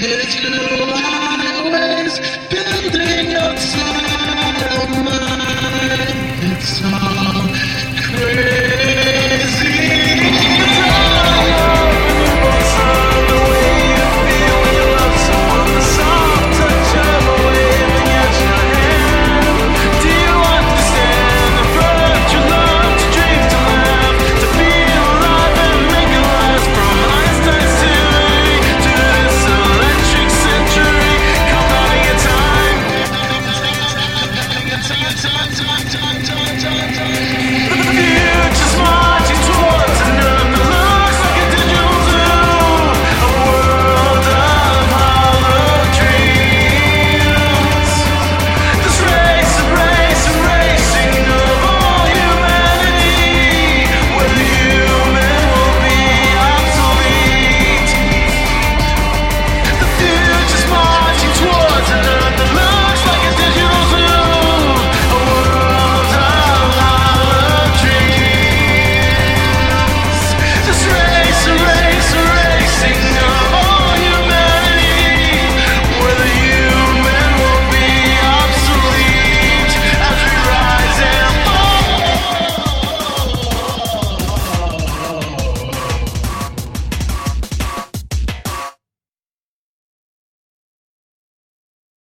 digital highways. It's all.